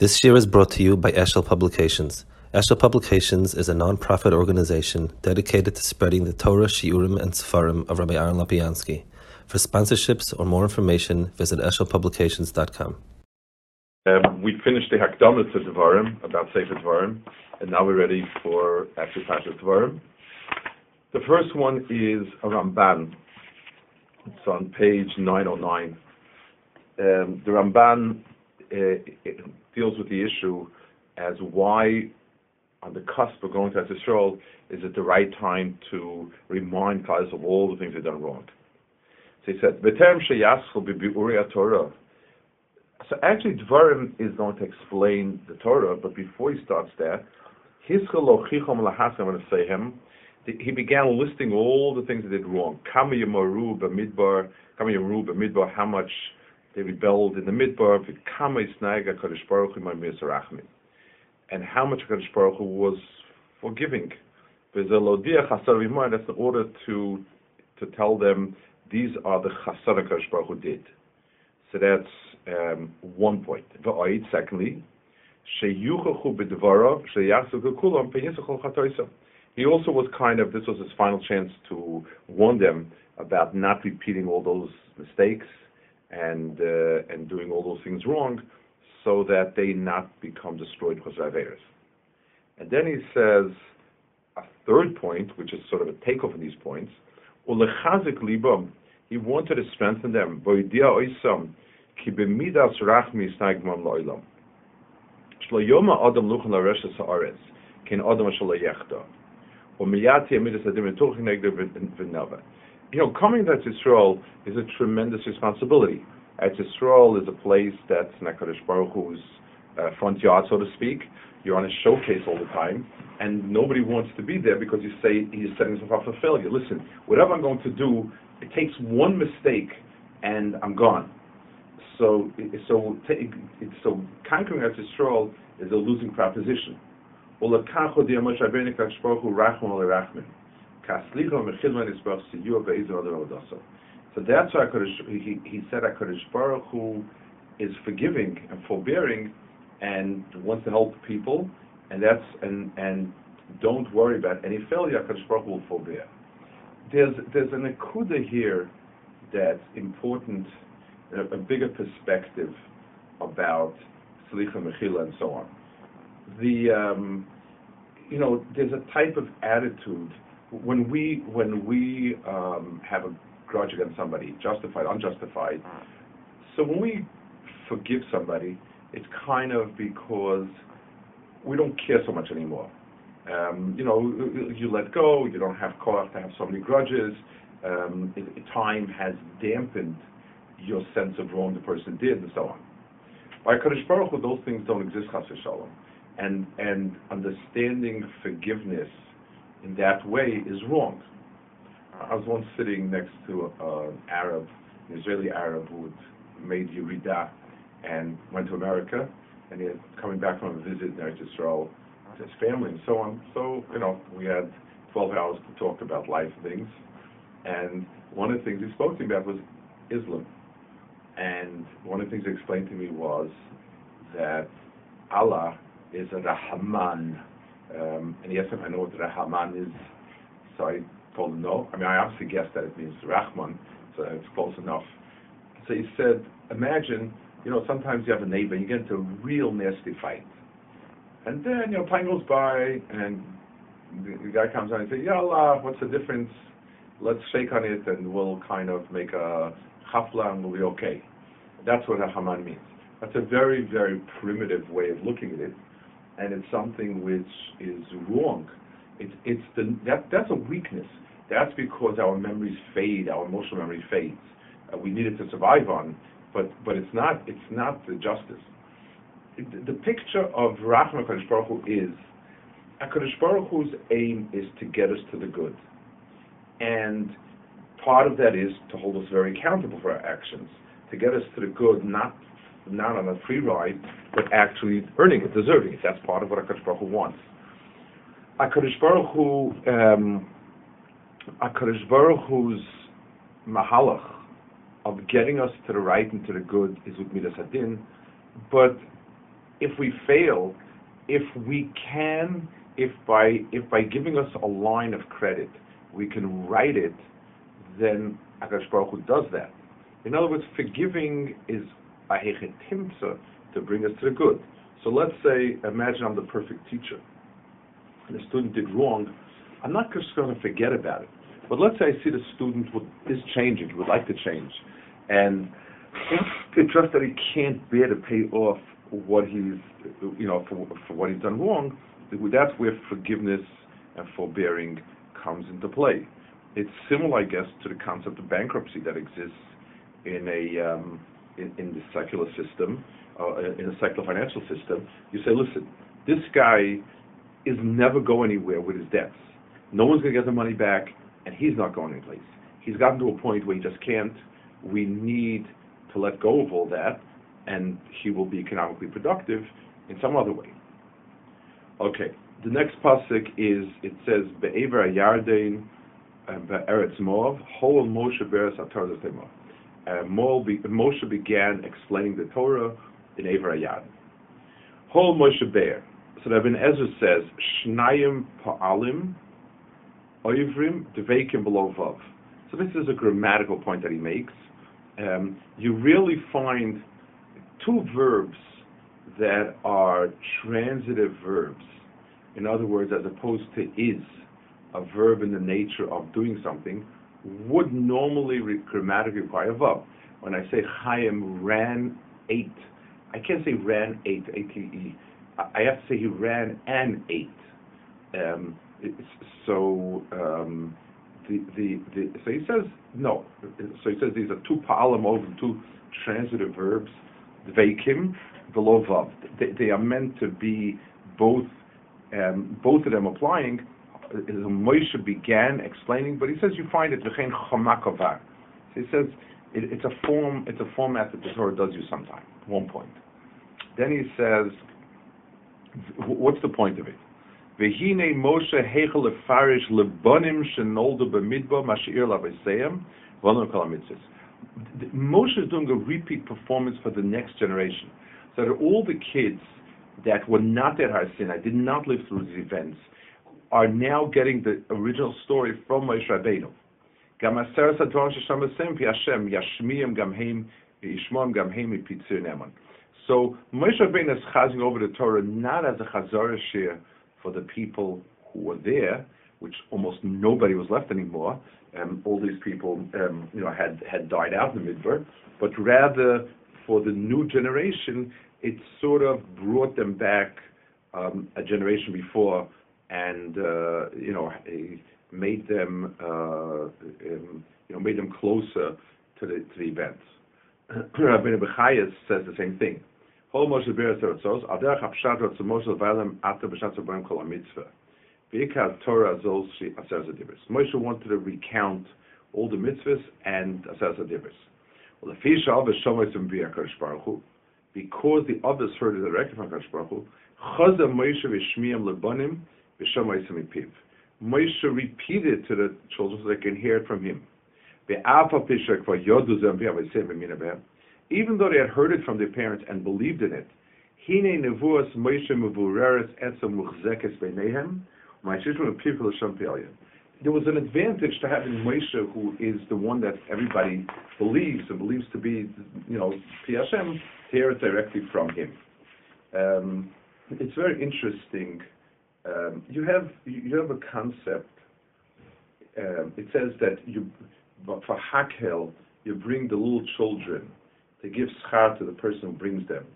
This year is brought to you by Eshel Publications. Eshel Publications is a non-profit organization dedicated to spreading the Torah, Shiurim, and Sefarim of Rabbi Aaron Lapiansky. For sponsorships or more information, visit eshelpublications.com. Um, we finished the Hakdamas to Devarim, about Sefer Devarim, and now we're ready for actually Pasha Devarim. The first one is a Ramban. It's on page 909. Um, the Ramban uh, deals with the issue as why, on the cusp of going to Israel, is it the right time to remind guys of all the things they've done wrong. So he said, "V'terem sheyaschol b'bi'uri Torah." So actually, Dvarim is going to explain the Torah, but before he starts that, he began listing all the things they did wrong. Kama yamaru b'midbar, kama yamaru b'midbar, how much they rebelled in the midbar, and how much Kadosh Baruch Hu was forgiving. That's in order to to tell them these are the chasana Kadosh Baruch Hu did. So that's um, one point. Secondly, he also was kind of this was his final chance to warn them about not repeating all those mistakes and uh, and doing all those things wrong, so that they not become destroyed because of Averis. And then he says a third point, which is sort of a takeoff of these points. Ulechazik libam, he wanted to strengthen them. Boidia oisam, ki b'midas rachmi snagmam lo'ilam. Shlo yoma adam luchan lareshes ha'aretz, ken adam shalo yechta. Umiyati amidas adim v'nava you know, coming to Israel is a tremendous responsibility. Eretz Israel is a place that's Nekadosh Baruch Hu's uh, front yard, so to speak. You're on a showcase all the time, and nobody wants to be there because you say he's setting himself up for failure. Listen, whatever I'm going to do, it takes one mistake, and I'm gone. So, so, so conquering Eretz Israel is a losing proposition. So that's why he, he said HaKadosh Baruch Hu is forgiving and forbearing and wants to help people, and that's and and don't worry about any failure. HaKadosh Baruch Hu will forbear. There's there's an akuda here that's important, a, a bigger perspective about Slicha Mechila and so on. The um, you know there's a type of attitude when we when we um, have a grudge against somebody, justified, unjustified. So when we forgive somebody, it's kind of because we don't care so much anymore. Um, you know, you let go. You don't have cause to have so many grudges. Um, it, time has dampened your sense of wrong the person did, and so on. By Kadosh Baruch Hu, those things don't exist, Chas Shalom. And and understanding forgiveness in that way is wrong. I was once sitting next to uh, an Arab, an Israeli Arab who made Yerida and went to America, and he was coming back from a visit in Eretz Yisrael to his family and so on. So, you know, we had 12 hours to talk about life things, and one of the things he spoke to me about was Islam. And one of the things he explained to me was that Allah is a Rahman, um, and he asked if I know what Rahman is. So I told him no. I mean, I obviously guessed that it means Rahman, so it's close enough. So he said, imagine, you know, sometimes you have a neighbor and you get into a real nasty fight. And then, you know, time goes by and the, the guy comes on and says, Yeah, Allah, what's the difference? Let's shake on it and we'll kind of make a chafla and we'll be okay. That's what Rahman means. That's a very, very primitive way of looking at it and it's something which is wrong. It's it's the that that's a weakness. That's because our memories fade, our emotional memory fades. Uh, we need it to survive on, but but it's not it's not the justice. It, the picture of Rahman Kadosh Baruch Hu is Hakadosh Baruch Hu's aim is to get us to the good, and part of that is to hold us very accountable for our actions, to get us to the good, not not on a free ride, but actually earning it, deserving it. That's part of what HaKadosh Baruch Hu wants. HaKadosh Baruch Hu, um, HaKadosh Baruch Hu's mahalach of getting us to the right and to the good is with Midas Hadin, but if we fail, if we can, if by if by giving us a line of credit, we can write it, then Akash Baruch Hu does that. In other words, forgiving is to bring us to the good. So let's say, imagine I'm the perfect teacher, and the student did wrong. I'm not just going to forget about it. But let's say I see the student would, is changing, would like to change, and it's just that he can't bear to pay off what he's, you know, for, for what he's done wrong. That's where forgiveness and forbearing comes into play. It's similar, I guess, to the concept of bankruptcy that exists in a um, in, in the secular system, uh, in a secular financial system. You say, listen, this guy is never going anywhere with his debts. No one's going to get the money back, and he's not going anyplace. He's gotten to a point where he just can't. We need to let go of all that, and he will be economically productive in some other way. Okay, the next pasuk is it says Be'ever Yarden Be'eretz Moav Hol Moshe Beres Atorah Moshe began explaining the Torah in Ever Yarden. Hol Moshe Be'er. So Ibn Ezra says Shnayim Pa'alim Oivrim Devekim Below Vav. So this is a grammatical point that he makes. Um, you really find two verbs that are transitive verbs. In other words, as opposed to is, a verb in the nature of doing something, would normally grammatically require a verb. When I say Chaim ran eight, I can't say ran eight, A-T-E. I have to say he ran an eight. Um, so um, the, the, the, so he says no. So he says these are two pa'alim over two transitive verbs, veikim, below vav. They, they, are meant to be both, um, both of them applying. Moshe began explaining, but he says you find it v'chein chomakovar. So he says it, it's a form, it's a format that the Torah does you sometimes. One point. Then he says, what's the point of it? Vehine Moshe hechel lefarish lebonim shenoldu b'midbar mashir laveseim Moshe is doing a repeat performance for the next generation. So that all the kids that were not at Har Sinai, did not live through these events, are now getting the original story from Moshe Rabbeinu. Gam yashmiyim gam heim gam heim. So Moshe Rabbeinu is chazing over the Torah not as a chazara shir for the people who were there, which almost nobody was left anymore. Um, all these people, um, you know, had had died out in the midbar, but rather for the new generation, it sort of brought them back um, a generation before, and uh, you know, made them, uh, um, you know, made them closer to the to the events. Rabbi Bechayas says the same thing. Moshe al wanted to recount all the mitzvahs and aser zadibris. Well, the fish of Shomois and B'yakadosh Baruch Hu, because the others heard it directly from Baruch Hu, Chaza Moshe v'shmiyam v'shomois. Moshe repeated to the children so they can hear it from him. Even though they had heard it from their parents and believed in it, There was an advantage to having Moshe, who is the one that everybody believes and believes to be, you know, Hashem, hear it directly from him. Um, it's very interesting. Um, you have you have a concept. Um, it says that you, for Hakhel, you bring the little children they give schar to the person who brings them.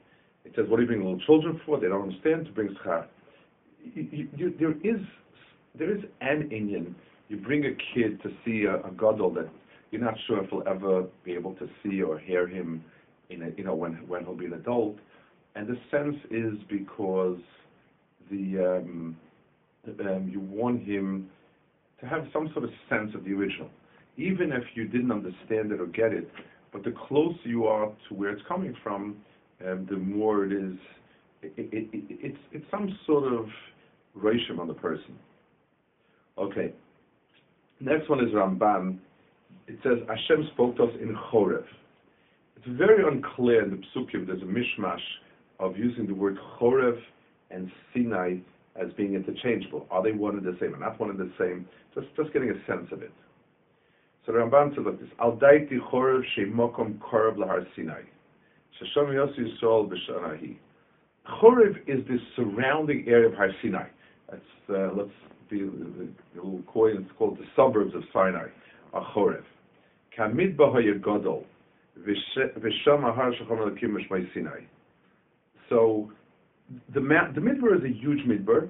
It says, what do you bring little children for? They don't understand to bring schar. There is there is an Indian. You bring a kid to see a, a gadol that you're not sure if he'll ever be able to see or hear him in a, you know when when he'll be an adult, and the sense is because the um, um, you want him to have some sort of sense of the original, even if you didn't understand it or get it. But the closer you are to where it's coming from, um, the more it is, it, it, it, it's, it's some sort of rashim on the person. Okay. Next one is Ramban. It says, Hashem spoke to us in Chorev. It's very unclear in the psukim. There's a mishmash of using the word Chorev and Sinai as being interchangeable. Are they one and the same or not one and the same? Just, just getting a sense of it. So the Ramban says like this: Al daiti Chorev shemokom Korev lahar Sinai. Sheshom Yossi Yisrael b'shanahi. Chorev is the surrounding area of Har Sinai. That's uh, let's be the, the little coin. It's called the suburbs of Sinai. A Chorev. Kamid b'hoyagodol v'sham ahar shachom elakim mishmay Sinai. So the the midbar is a huge midbar.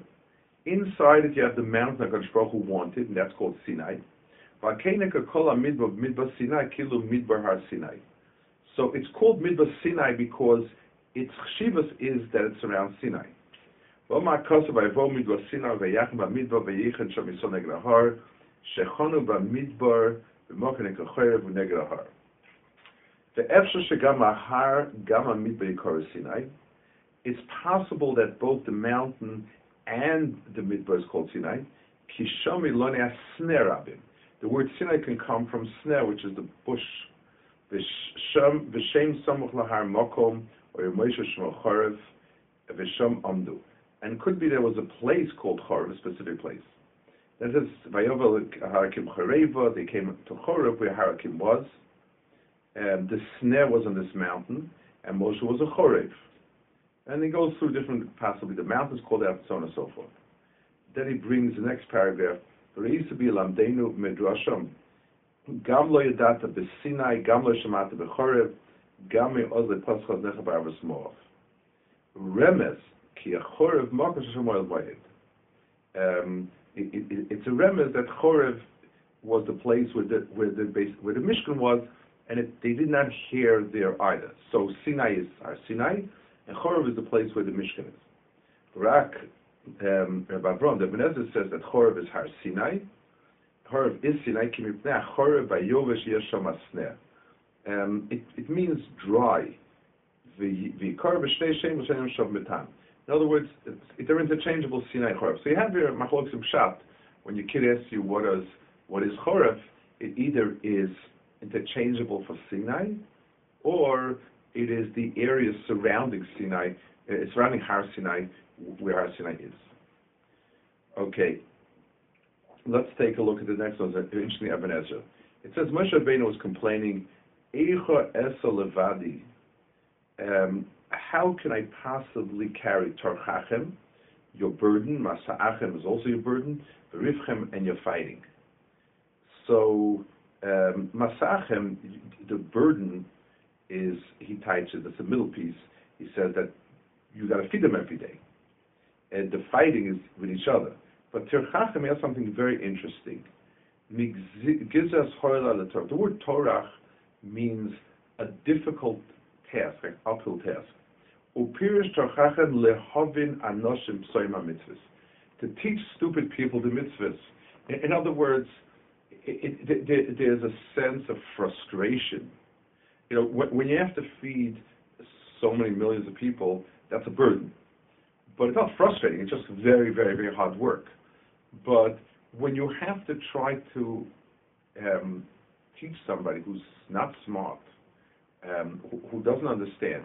Inside it, you have the mountain that Hakadosh Baruch Hu wanted, and that's called Sinai. midbar midbar Sinai kilu midbar har Sinai. So it's called midbar Sinai because its chshivas is that it's around Sinai. The efshar shegam ahar gam midbar Sinai it's possible that both the mountain and the midbar is called Sinai. Kishomi lonea snerabim. The word Sinai can come from snare, which is the bush. V'shem samuch lahar mokom, or Moshe shmo v'shem amdu. And could be there was a place called Chorev, a specific place. That is, Vayovel Harakim Choreva, they came to Chorev where Harakim was. And the snare was on this mountain, and Moshe was a Chorev. And he goes through different, possibly the mountains called out, so on and so forth. Then he brings the next paragraph. Gam lo yadata b'sinai, gam lo shemata b'chorev, gam me'oz le'paschaz necha b'arvas mo'av. Remez, ki achorev makas shemoyel vayid. Um, it's a remez that Chorev was the place where the where the base, where the Mishkan was, and it, they did not hear there either. So Sinai is our Sinai, and Chorev is the place where the Mishkan is. Rak, um, Rabbi Avram, the Ibn Ezra says that Chorev is Har Sinai. Chorev is Sinai, kimipnei Chorev vayovesh yesham asneh. Um, it, it means dry. In other words, they're interchangeable Sinai Chorev. So you have your Machlok Pshat, when your kid asks you what is, what is Chorev, it either is interchangeable for Sinai, or it is the area surrounding Sinai, uh, surrounding Har Sinai, where Har Sinai is. Okay, let's take a look at the next one. Interesting Ezra. It says Moshe Rabbeinu was complaining, "Eicha esa levadi." Um, how can I possibly carry torchachem, your burden? Masa'achem is also your burden. Rivchem, and your fighting. So um, masa'achem, the burden is he touches that's the middle piece. He says that you got to feed them every day, and the fighting is with each other. But Tirchachem has something very interesting. The word Torah means a difficult task, an uphill task. To teach stupid people the mitzvahs. In, other words, it, it, there's a sense of frustration you know, when, when you have to feed so many millions of people, that's a burden. But it's not frustrating. It's just very, very, very hard work. But when you have to try to um, teach somebody who's not smart, um, who, who, doesn't understand,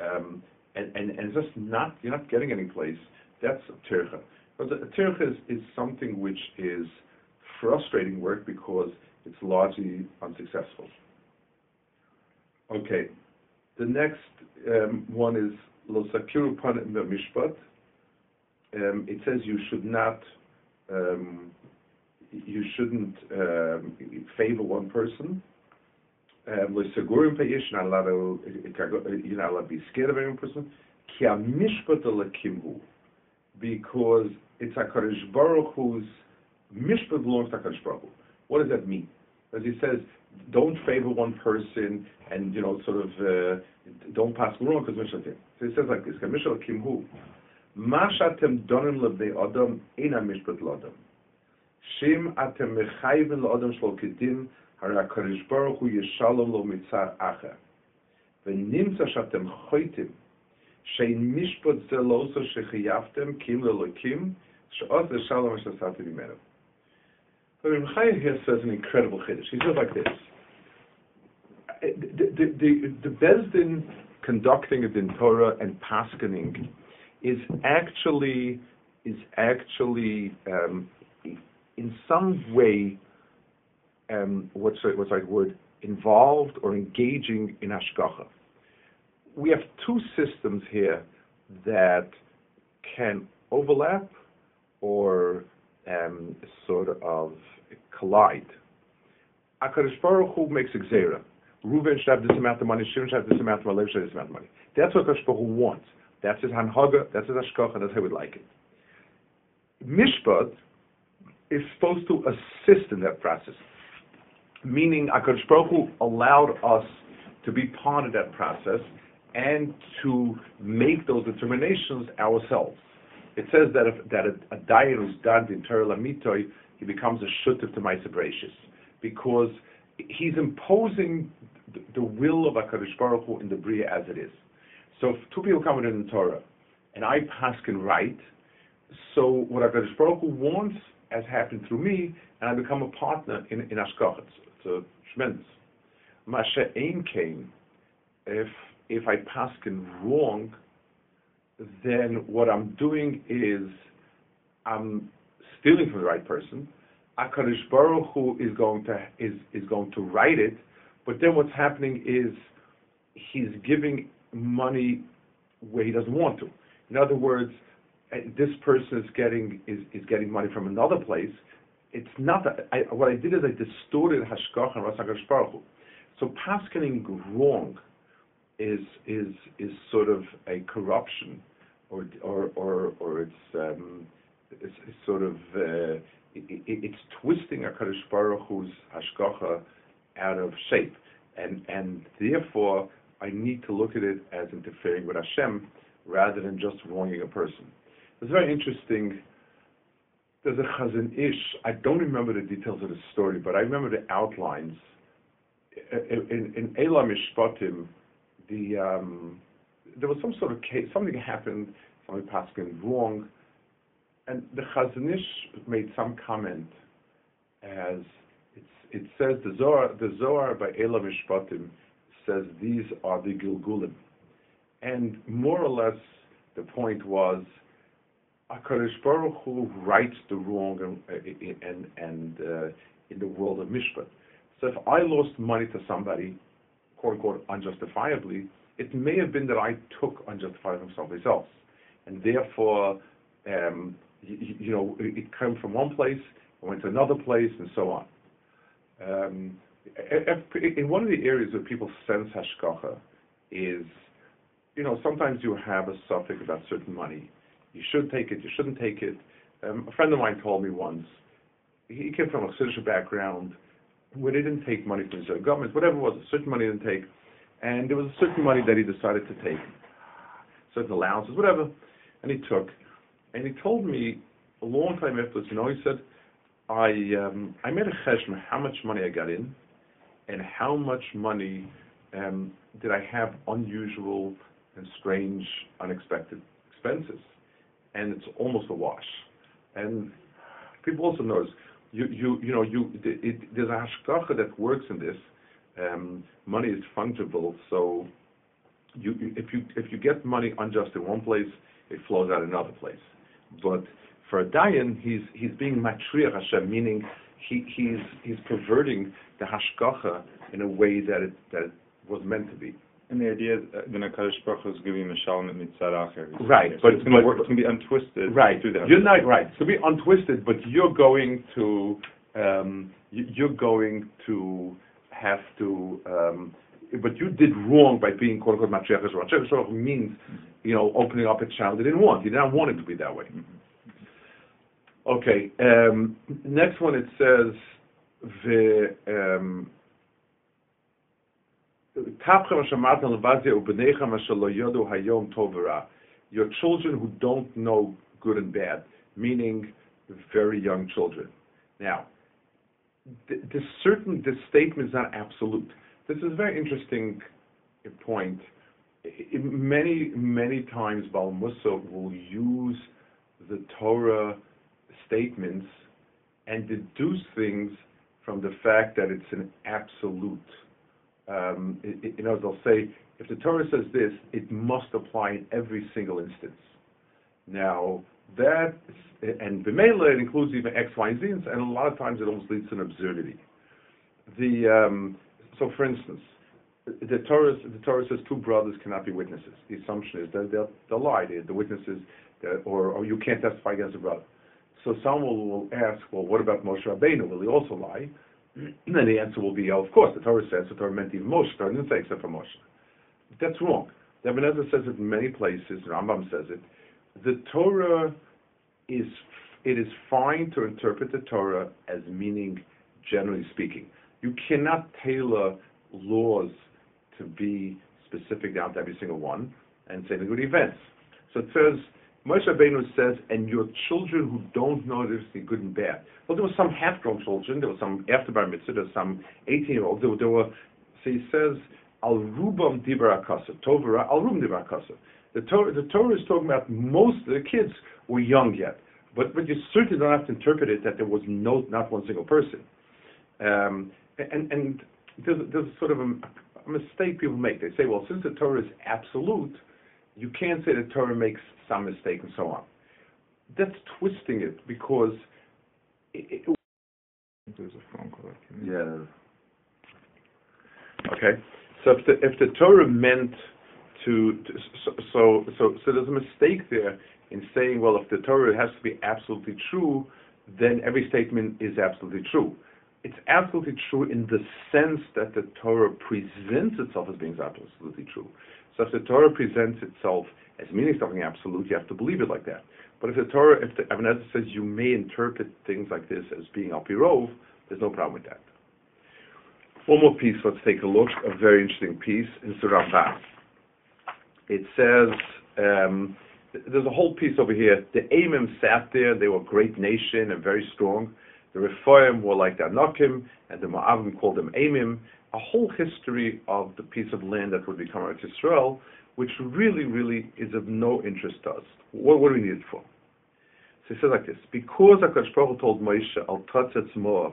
um, and, and, and just not, you're not getting any place, that's a tircha. But a tircha is, is something which is frustrating work because it's largely unsuccessful. Okay. The next um, one is Lo Sakiru Panim. Um, it says you should not, um, you shouldn't um, favor one person. Um, Lo Segurim Payish, not you're not allowed to be scared of any person. Ki Mishpat Lekimhu. Because it's HaKadosh Baruch Hu's Mishpat belongs to HaKadosh Baruch. What does that mean? As he says, don't favor one person and, you know, sort of uh, don't pass wrong because Mishnah So he says like this, Mishnah Kimhu, Ma shatem donim lebnei adam ina mishpat l'adam. Shim atem mechayven l'adam shlo kedim, hara HaKadosh Baruch Hu yeshalom lo mitzar acher. ונמצא שאתם חויתם שאין משפט זה לא עושה שחייבתם קים לאלוקים שעוד זה שלום אשר עשיתי ממנו. But Chaim here says an incredible chiddush. He says like this: the the the, the Bezdin conducting it in Torah and paskening is actually is actually um, in some way um, what's what's right word involved or engaging in hashgacha. We have two systems here that can overlap or um, sort of collide. Akadosh Baruch Hu makes a gzera. Reuven should have this amount of money, Shimon should have this amount of money, Levi should have this amount of money. That's what Akadosh Baruch Hu wants. That's his hanhaga, that's his hashkacha, that's how we like it. Mishpat is supposed to assist in that process, meaning Akadosh Baruch Hu allowed us to be part of that process and to make those determinations ourselves. It says that if that a, a diet is done in Torah Lamitoy, he becomes a shuttif to Maisa because he's imposing the will of HaKadosh Baruch Hu in the Bria as it is. So if two people come in the Torah, and I pass can write, so what HaKadosh Baruch Hu wants has happened through me, and I become a partner in, in Ashkach. It's, a tremendous. Masha came, if, if I pass can wrong, then what I'm doing is I'm stealing from the right person, Akadosh Baruch Hu is going to is is going to write it, but then what's happening is he's giving money where he doesn't want to. In other words, uh, this person is getting is, is getting money from another place. It's not that I, what I did is I distorted Hashkach and Rasakadosh Baruch Hu. So paskening wrong is is is sort of a corruption, or or or, or it's, um, it's, it's sort of uh, it, it's twisting Hakadosh Baruch Hu's hashgacha out of shape, and and therefore I need to look at it as interfering with Hashem rather than just wronging a person. It's very interesting. There's a Chazon Ish. I don't remember the details of the story, but I remember the outlines. In, in, Elam the um, there was some sort of case. Something happened. Somebody passed wrong and the Chazon Ish made some comment as it says the Zohar, the Zohar by Ela Mishpatim says these are the Gilgulim. And more or less the point was HaKadosh Baruch Hu rights the wrong and, and, and uh, in the world of Mishpat. So if I lost money to somebody, quote unquote, unjustifiably, it may have been that I took unjustifiably from somebody else. And therefore, um, you, you know, it came from one place, it went to another place, and so on. Um, in one of the areas where people sense hashgacha is, you know, sometimes you have a suffix about certain money. You should take it, you shouldn't take it. Um, a friend of mine told me once, he came from a citizenship background where they didn't take money from the government, whatever it was, a certain money didn't take, and there was a certain money that he decided to take, certain allowances, whatever, and he took. And he told me a long time afterwards, you know, he said, I um, I made a cheshbon how much money I got in, and how much money um, did I have unusual and strange, unexpected expenses, and it's almost a wash. And people also notice you you you know there's a hashgacha that works in this. Um, money is fungible, so you if you if you get money unjust in one place, it flows out another place. But for a dayan, he's he's being matriach Hashem, meaning he, he's he's perverting the hashgacha in a way that it that it was meant to be. And the idea that the Nakadosh Baruch is giving a shalom at mitzvah Right, so but it's going to work. It's going be untwisted. Right, through that. you're not right. To be untwisted, but you're going to um, you're going to have to. Um, but you did wrong by being quote unquote matriach Matriach means you know, opening up a channel they didn't want. They didn't want it to be that way. Okay. Um, next one it says the um, your children who don't know good and bad, meaning very young children. Now, this certain the statement is not absolute. This is a very interesting point many, many times Baal Musa will use the Torah statements and deduce things from the fact that it's an absolute. Um, you know, they'll say, if the Torah says this, it must apply in every single instance. Now, that, and Bimela, it includes even X, Y, and Z, and a lot of times it almost leads to an absurdity. The, um, so for instance, the Torah, the Torah says two brothers cannot be witnesses. The assumption is that they'll, they'll lie. The, the witnesses, that, or, or you can't testify against a brother. So someone will, will ask, well, what about Moshe Rabbeinu? Will he also lie? Then the answer will be, oh, of course, the Torah says, the Torah meant even Moshe. The Torah didn't say except for Moshe. That's wrong. The Ibn Ezra says it in many places, Rambam says it. The Torah is, it is fine to interpret the Torah as meaning, generally speaking. You cannot tailor laws to be specific down to every single one, and say the good events. So it says, Moshe Rabbeinu says, and your children who don't know this the good and bad. Well, there were some half-grown children, there were some after bar mitzvah, there were some 18-year-olds, there, there, were, so he says, al rubam dibar akasa, tovara al rubam dibar akasa. The Torah, the Torah is talking about most of the kids were young yet, but but you certainly don't have to interpret it that there was no not one single person. Um, and and there's, there's sort of a, a mistake people make. They say, well, since the Torah is absolute, you can't say the Torah makes some mistake and so on. That's twisting it because it, it, There's a phone call. yeah. Okay. So if the if the Torah meant to, to so, so so so there's a mistake there in saying, well, if the Torah has to be absolutely true, then every statement is absolutely true. It's absolutely true in the sense that the Torah presents itself as being absolutely true. So if the Torah presents itself as meaning something absolute, you have to believe it like that. But if the Torah, if the Ibn Ezra says you may interpret things like this as being al there's no problem with that. One more piece, let's take a look. A very interesting piece in Surah Bas. It says, um, there's a whole piece over here. The Amim sat there, they were a great nation and very strong. The Rephaim were like the Anakim, and the Moabim called them Amim. A whole history of the piece of land that would become Eretz Israel, which really, really is of no interest to us. What, what do we need it for? So he says like this: Because Hakadosh Baruch told Moshe, "Al Tatzet Moav,"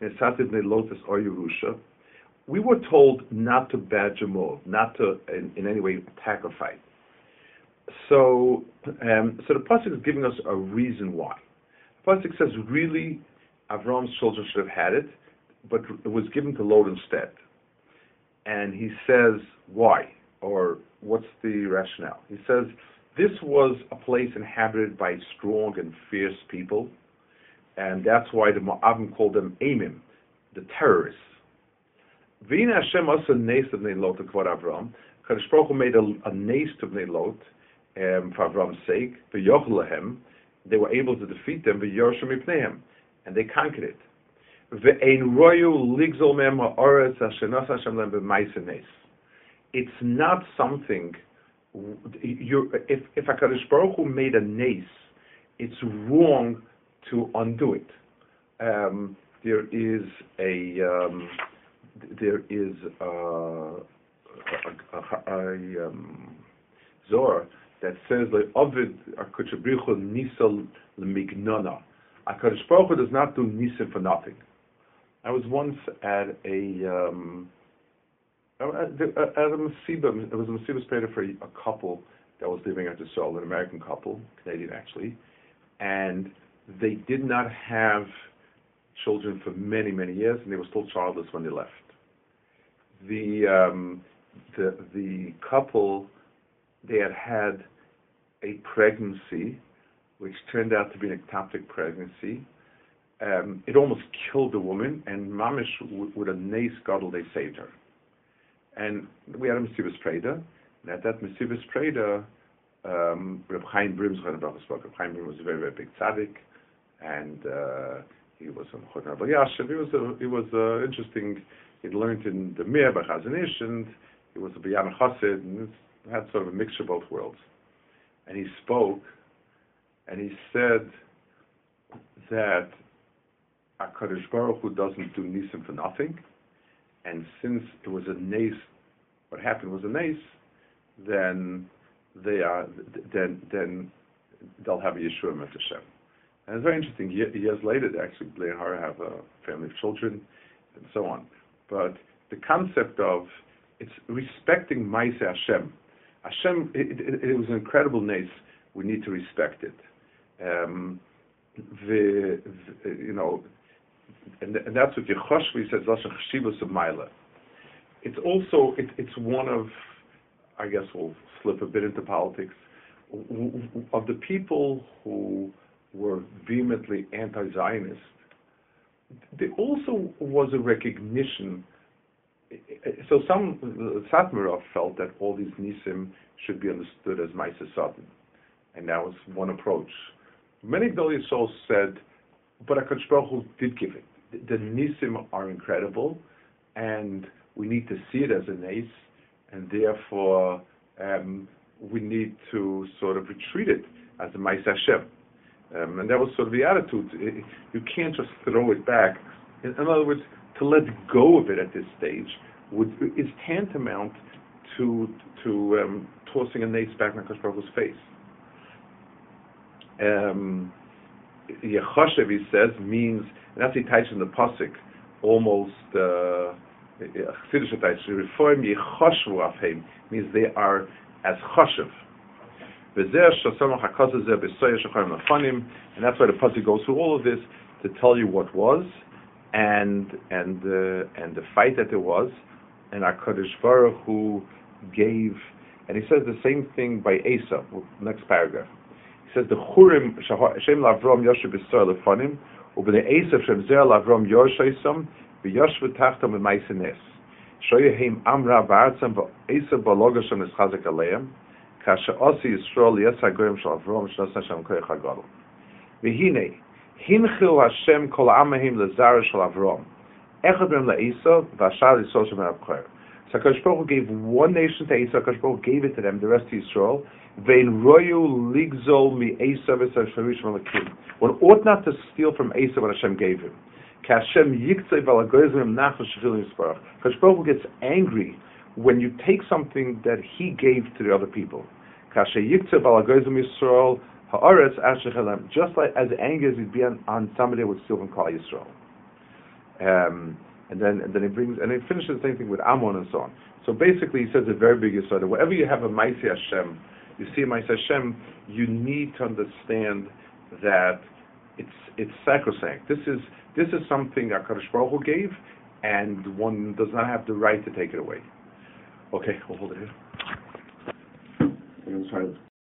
and Satid Lotus or Yerusha, we were told not to badger Moav, not to in, in any way attack or fight. So, um, so the pasuk is giving us a reason why. The pasuk says, really, Avram's children should have had it, but it was given to Lot instead. And he says, why? Or what's the rationale? He says, this was a place inhabited by strong and fierce people, and that's why the Moabim called them Amim, the terrorists. Vina Hashem also nace of Lot for Avram. Kadosh Baruch made a, a nace of Lot um, for Avram's sake. V'yochlehem, they were able to defeat them. V'yorshim ipnehem, and they conquered it. It's not something. You, if if Hakadosh Baruch Hu made a nace, it's wrong to undo it. Um, there is a um, there is a, a, a, a um, Zohar that says like Ovid Akadosh Nisal Lemignona. Akadosh Baruch Hu does not do nisim for nothing. I was once at a um, at a Masiba, it was a Masiba Speder for a couple that was living at the Seoul, an American couple, Canadian actually, and they did not have children for many, many years, and they were still childless when they left. The um, the the couple they had had a pregnancy, which turned out to be an ectopic pregnancy. Um, it almost killed the woman, and Mamish, with a nace godel, they saved her. And we had a Mesivus Preda, and at that Mesivus Preda, um, Reb Chaim Brim's Reb Chaim Brim was a very, very big tzaddik, and uh, he was a Chod Rabbi Yashiv. He was a, he was uh, interesting. He learned in the Mir by Chazon Ish, and he was a Bayan Chassid, and had sort of a mixture of both worlds. And he spoke, and he said that HaKadosh Baruch Hu doesn't do nisim for nothing, and since it was a nace, what happened was a nace, then they are then then they'll have a Yeshua Hashem. And it's very interesting. Years later, they actually Blair Hara have a family of children, and so on. But the concept of it's respecting Maise Hashem. Hashem, it, it, it, was an incredible nace. We need to respect it. Um, you know, and, and that's what Yehoshua says, Lashon Chashivas of Maila. It's also, it, it's one of, I guess we'll slip a bit into politics, of the people who were vehemently anti-Zionist, there also was a recognition. So some Satmarov felt that all these nisim should be understood as Maisa and that was one approach. Many Gdol souls said, but Akash Baruch Hu did give it. The, nisim are incredible, and we need to see it as a nace, and therefore um, we need to sort of retreat it as a Maisa Hashem. Um, and that was sort of the attitude. It, you can't just throw it back. In, in, other words, to let go of it at this stage would, is tantamount to to um, tossing a nace back in Hakadosh face. Um, Yechoshev, he says, means, and that's he types in the pasuk, almost. Uh, reform means they are as choshev and that's why the Pasuk goes through all of this to tell you what was and and uh, and the fight that there was, and Hakadosh Baruch who gave, and he says the same thing by Asa. Next paragraph, says the Churim Shem Lavrom Yoshev B'Sor Lefanim, Ubnei Asa Shem Zer Lavrom Yosheisam V'Yoshv Tachtam B'Maisenes. Shoyahim Amra Ba'atzam Asa Balogasham Eschazek Aleim. kasha osi yisrael yes hagoyim shal avrom shnos hashem koyach hagadol v'hine hinchil hashem kol amahim lezara shal avrom echad b'em la'isa v'ashal yisrael shem ha'abchoyer so HaKadosh Baruch gave one nation to Esau, HaKadosh Baruch gave it to them, the rest to Yisrael. Vein royu ligzol mi Esau. One ought not to steal from Esau what Hashem gave him. Kashem yiktzei v'alagoyzim nachal shefilim yisparach. HaKadosh Baruch gets angry when you take something that he gave to the other people. Just like as angry as he'd be on, on somebody who would steal from Klal Yisrael. Um, and then and then he brings and he finishes the same thing with Ammon and so on. So basically, he says a very big yisod. Wherever you have a Maisi Hashem, you see a Maisi Hashem, you need to understand that it's it's sacrosanct. This is this is something Hakadosh Baruch Hu gave, and one does not have the right to take it away. Okay, we'll hold it here.